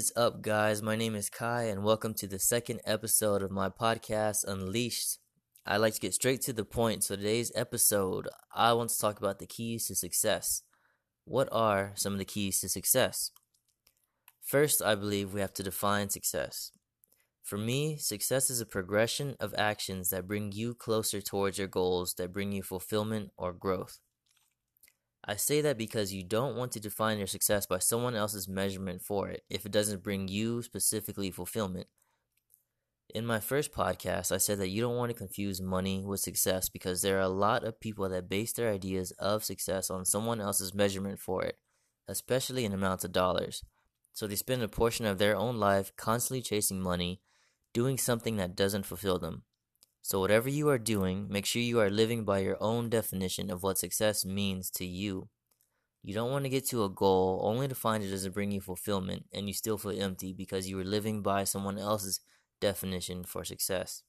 is up, guys? My name is Kai, and welcome to the second episode of my podcast, Unleashed. I like to get straight to the point, so today's episode, I want to talk about the keys to success. What are some of the keys to success? First, I believe we have to define success. For me, success is a progression of actions that bring you closer towards your goals, that bring you fulfillment or growth. I say that because you don't want to define your success by someone else's measurement for it if it doesn't bring you specifically fulfillment. In my first podcast, I said that you don't want to confuse money with success because there are a lot of people that base their ideas of success on someone else's measurement for it, especially in amounts of dollars. So they spend a portion of their own life constantly chasing money, doing something that doesn't fulfill them. So, whatever you are doing, make sure you are living by your own definition of what success means to you. You don't want to get to a goal only to find it doesn't bring you fulfillment and you still feel empty because you were living by someone else's definition for success.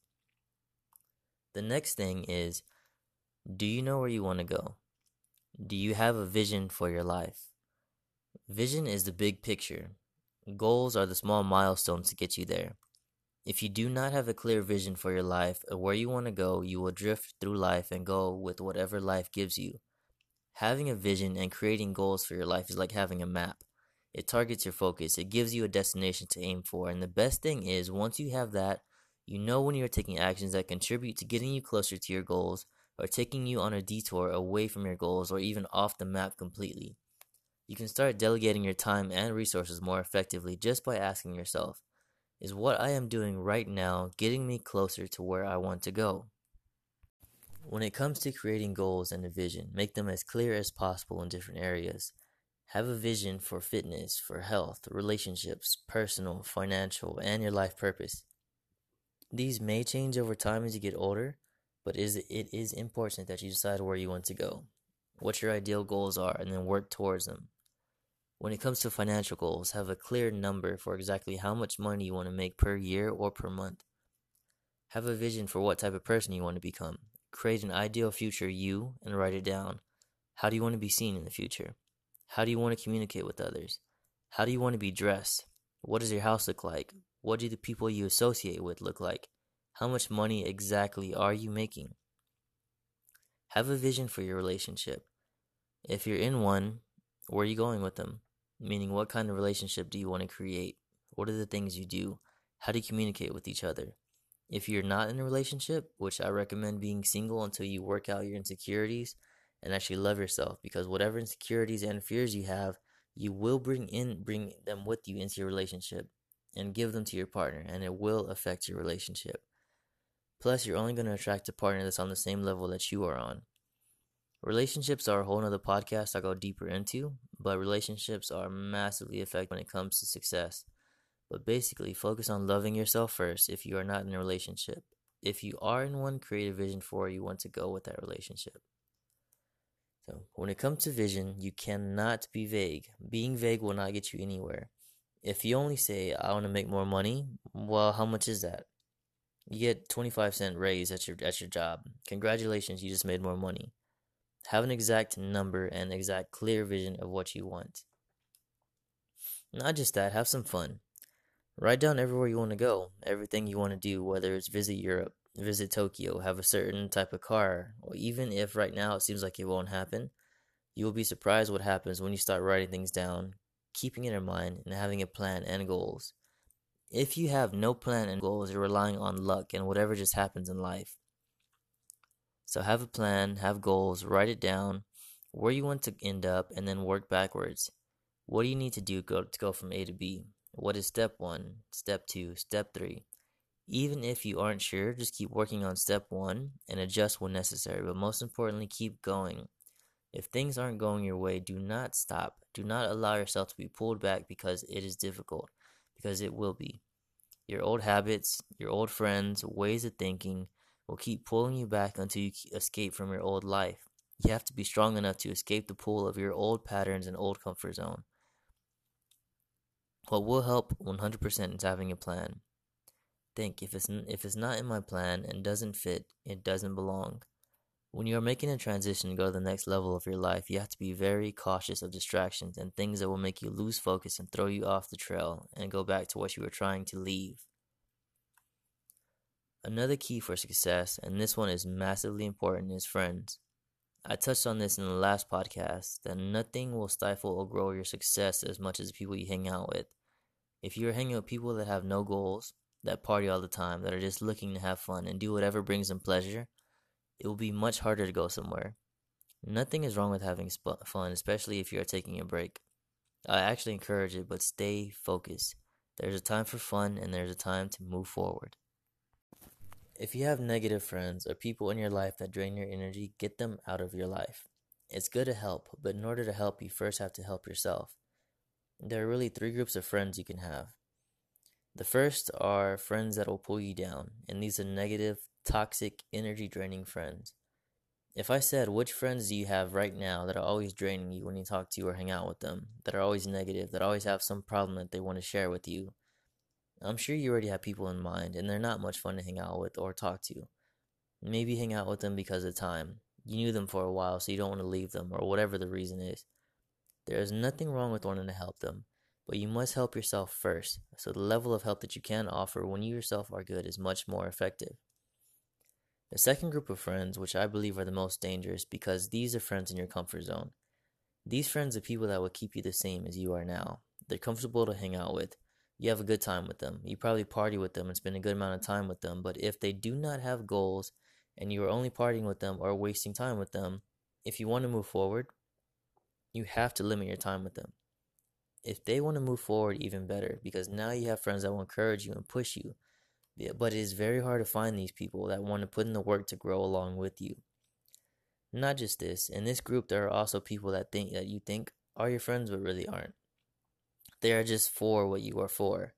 The next thing is do you know where you want to go? Do you have a vision for your life? Vision is the big picture. Goals are the small milestones to get you there. If you do not have a clear vision for your life or where you want to go, you will drift through life and go with whatever life gives you. Having a vision and creating goals for your life is like having a map. It targets your focus, it gives you a destination to aim for, and the best thing is once you have that, you know when you're taking actions that contribute to getting you closer to your goals or taking you on a detour away from your goals or even off the map completely. You can start delegating your time and resources more effectively just by asking yourself, is what I am doing right now getting me closer to where I want to go? When it comes to creating goals and a vision, make them as clear as possible in different areas. Have a vision for fitness, for health, relationships, personal, financial, and your life purpose. These may change over time as you get older, but it is important that you decide where you want to go, what your ideal goals are, and then work towards them. When it comes to financial goals, have a clear number for exactly how much money you want to make per year or per month. Have a vision for what type of person you want to become. Create an ideal future you and write it down. How do you want to be seen in the future? How do you want to communicate with others? How do you want to be dressed? What does your house look like? What do the people you associate with look like? How much money exactly are you making? Have a vision for your relationship. If you're in one, where are you going with them? Meaning, what kind of relationship do you want to create? What are the things you do? How do you communicate with each other? If you're not in a relationship, which I recommend being single until you work out your insecurities and actually love yourself, because whatever insecurities and fears you have, you will bring in bring them with you into your relationship and give them to your partner, and it will affect your relationship. Plus, you're only going to attract a partner that's on the same level that you are on. Relationships are a whole nother podcast I go deeper into, but relationships are massively affected when it comes to success. But basically, focus on loving yourself first if you are not in a relationship. If you are in one, create a vision for where you want to go with that relationship. So, when it comes to vision, you cannot be vague. Being vague will not get you anywhere. If you only say, I want to make more money, well, how much is that? You get 25 cent raise at your at your job. Congratulations, you just made more money. Have an exact number and exact clear vision of what you want. Not just that, have some fun. Write down everywhere you want to go, everything you want to do, whether it's visit Europe, visit Tokyo, have a certain type of car, or even if right now it seems like it won't happen, you will be surprised what happens when you start writing things down, keeping it in mind, and having a plan and goals. If you have no plan and goals, you're relying on luck and whatever just happens in life. So have a plan, have goals, write it down, where you want to end up, and then work backwards. What do you need to do go, to go from A to B? What is step one, step two, step three? Even if you aren't sure, just keep working on step one and adjust when necessary. But most importantly, keep going. If things aren't going your way, do not stop. Do not allow yourself to be pulled back because it is difficult, because it will be. Your old habits, your old friends, ways of thinking, will keep pulling you back until you escape from your old life. You have to be strong enough to escape the pull of your old patterns and old comfort zone. What will help 100% is having a plan. Think if it's if it's not in my plan and doesn't fit, it doesn't belong. When you are making a transition to go to the next level of your life, you have to be very cautious of distractions and things that will make you lose focus and throw you off the trail and go back to what you were trying to leave. Another key for success, and this one is massively important, is friends. I touched on this in the last podcast that nothing will stifle or grow your success as much as the people you hang out with. If you're hanging with people that have no goals, that party all the time, that are just looking to have fun and do whatever brings them pleasure, it will be much harder to go somewhere. Nothing is wrong with having fun, especially if you are taking a break. I actually encourage it, but stay focused. There's a time for fun and there's a time to move forward. If you have negative friends or people in your life that drain your energy, get them out of your life. It's good to help, but in order to help, you first have to help yourself. There are really three groups of friends you can have. The first are friends that will pull you down, and these are negative, toxic, energy draining friends. If I said, which friends do you have right now that are always draining you when you talk to you or hang out with them, that are always negative, that always have some problem that they want to share with you, I'm sure you already have people in mind, and they're not much fun to hang out with or talk to. Maybe hang out with them because of time. You knew them for a while, so you don't want to leave them, or whatever the reason is. There is nothing wrong with wanting to help them, but you must help yourself first, so the level of help that you can offer when you yourself are good is much more effective. The second group of friends, which I believe are the most dangerous, because these are friends in your comfort zone. These friends are people that will keep you the same as you are now. They're comfortable to hang out with, you have a good time with them. You probably party with them and spend a good amount of time with them. But if they do not have goals and you are only partying with them or wasting time with them, if you want to move forward, you have to limit your time with them. If they want to move forward, even better, because now you have friends that will encourage you and push you. But it is very hard to find these people that want to put in the work to grow along with you. Not just this, in this group, there are also people that think that you think are your friends but really aren't. They are just for what you are for.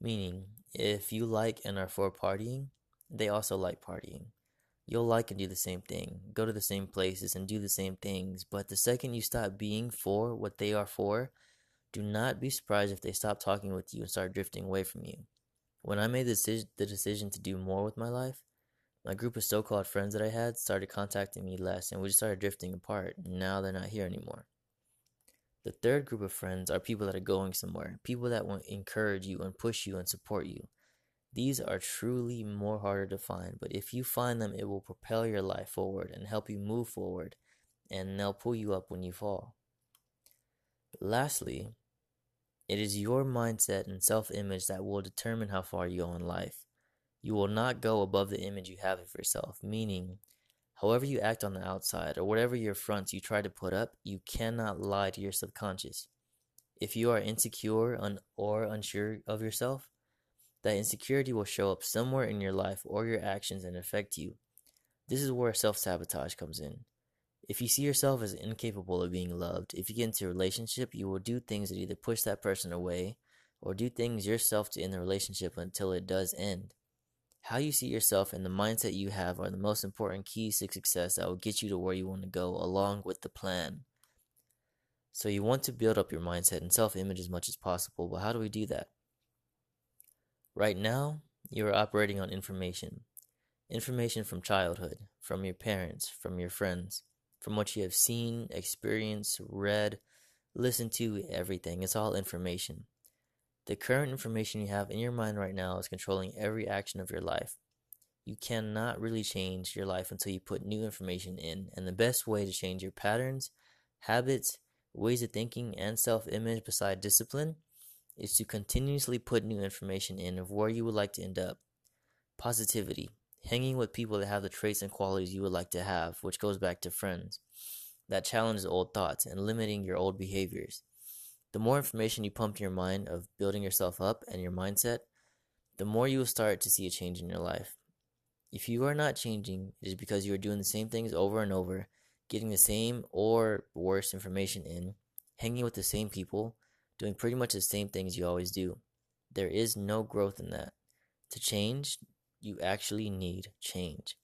Meaning, if you like and are for partying, they also like partying. You'll like and do the same thing, go to the same places and do the same things, but the second you stop being for what they are for, do not be surprised if they stop talking with you and start drifting away from you. When I made the decision, the decision to do more with my life, my group of so called friends that I had started contacting me less and we just started drifting apart. Now they're not here anymore. The third group of friends are people that are going somewhere, people that will encourage you and push you and support you. These are truly more harder to find, but if you find them, it will propel your life forward and help you move forward, and they'll pull you up when you fall. Lastly, it is your mindset and self image that will determine how far you go in life. You will not go above the image you have of yourself, meaning However, you act on the outside, or whatever your fronts you try to put up, you cannot lie to your subconscious. If you are insecure un- or unsure of yourself, that insecurity will show up somewhere in your life or your actions and affect you. This is where self sabotage comes in. If you see yourself as incapable of being loved, if you get into a relationship, you will do things that either push that person away or do things yourself to end the relationship until it does end. How you see yourself and the mindset you have are the most important keys to success that will get you to where you want to go, along with the plan. So, you want to build up your mindset and self image as much as possible, but how do we do that? Right now, you are operating on information. Information from childhood, from your parents, from your friends, from what you have seen, experienced, read, listened to, everything. It's all information. The current information you have in your mind right now is controlling every action of your life. You cannot really change your life until you put new information in, and the best way to change your patterns, habits, ways of thinking, and self image beside discipline is to continuously put new information in of where you would like to end up. Positivity, hanging with people that have the traits and qualities you would like to have, which goes back to friends, that challenges old thoughts and limiting your old behaviors. The more information you pump to your mind of building yourself up and your mindset, the more you will start to see a change in your life. If you are not changing, it is because you are doing the same things over and over, getting the same or worse information in, hanging with the same people, doing pretty much the same things you always do. There is no growth in that. To change, you actually need change.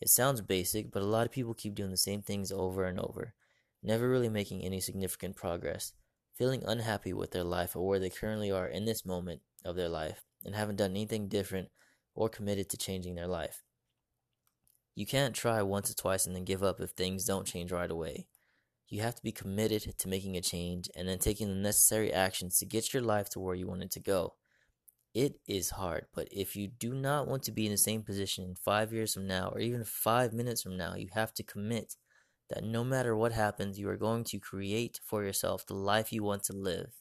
It sounds basic, but a lot of people keep doing the same things over and over, never really making any significant progress feeling unhappy with their life or where they currently are in this moment of their life and haven't done anything different or committed to changing their life. You can't try once or twice and then give up if things don't change right away. You have to be committed to making a change and then taking the necessary actions to get your life to where you want it to go. It is hard, but if you do not want to be in the same position five years from now or even five minutes from now, you have to commit that no matter what happens, you are going to create for yourself the life you want to live.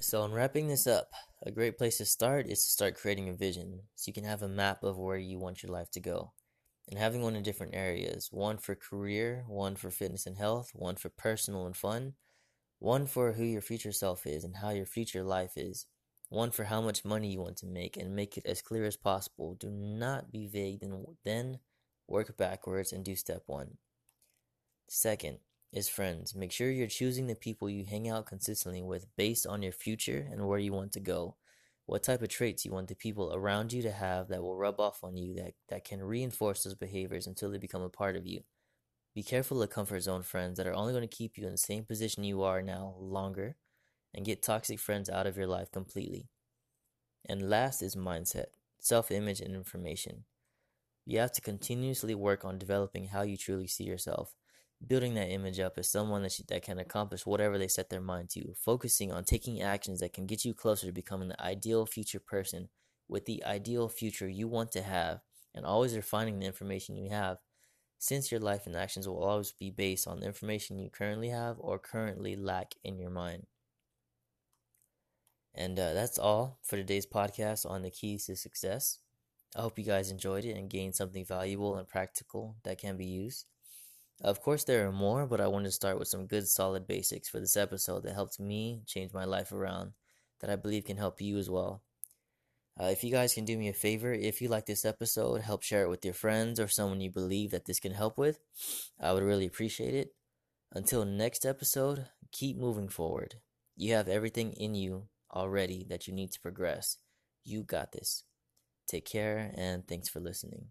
So, in wrapping this up, a great place to start is to start creating a vision so you can have a map of where you want your life to go. And having one in different areas one for career, one for fitness and health, one for personal and fun, one for who your future self is and how your future life is one for how much money you want to make and make it as clear as possible. Do not be vague, and then work backwards and do step one. Second is friends. Make sure you're choosing the people you hang out consistently with based on your future and where you want to go. What type of traits you want the people around you to have that will rub off on you that, that can reinforce those behaviors until they become a part of you. Be careful of comfort zone friends that are only going to keep you in the same position you are now longer and get toxic friends out of your life completely. And last is mindset, self image, and information. You have to continuously work on developing how you truly see yourself, building that image up as someone that, you, that can accomplish whatever they set their mind to, focusing on taking actions that can get you closer to becoming the ideal future person with the ideal future you want to have, and always refining the information you have. Since your life and actions will always be based on the information you currently have or currently lack in your mind. And uh, that's all for today's podcast on the keys to success. I hope you guys enjoyed it and gained something valuable and practical that can be used. Of course, there are more, but I wanted to start with some good solid basics for this episode that helped me change my life around that I believe can help you as well. Uh, if you guys can do me a favor, if you like this episode, help share it with your friends or someone you believe that this can help with. I would really appreciate it. Until next episode, keep moving forward. You have everything in you already that you need to progress. You got this. Take care and thanks for listening.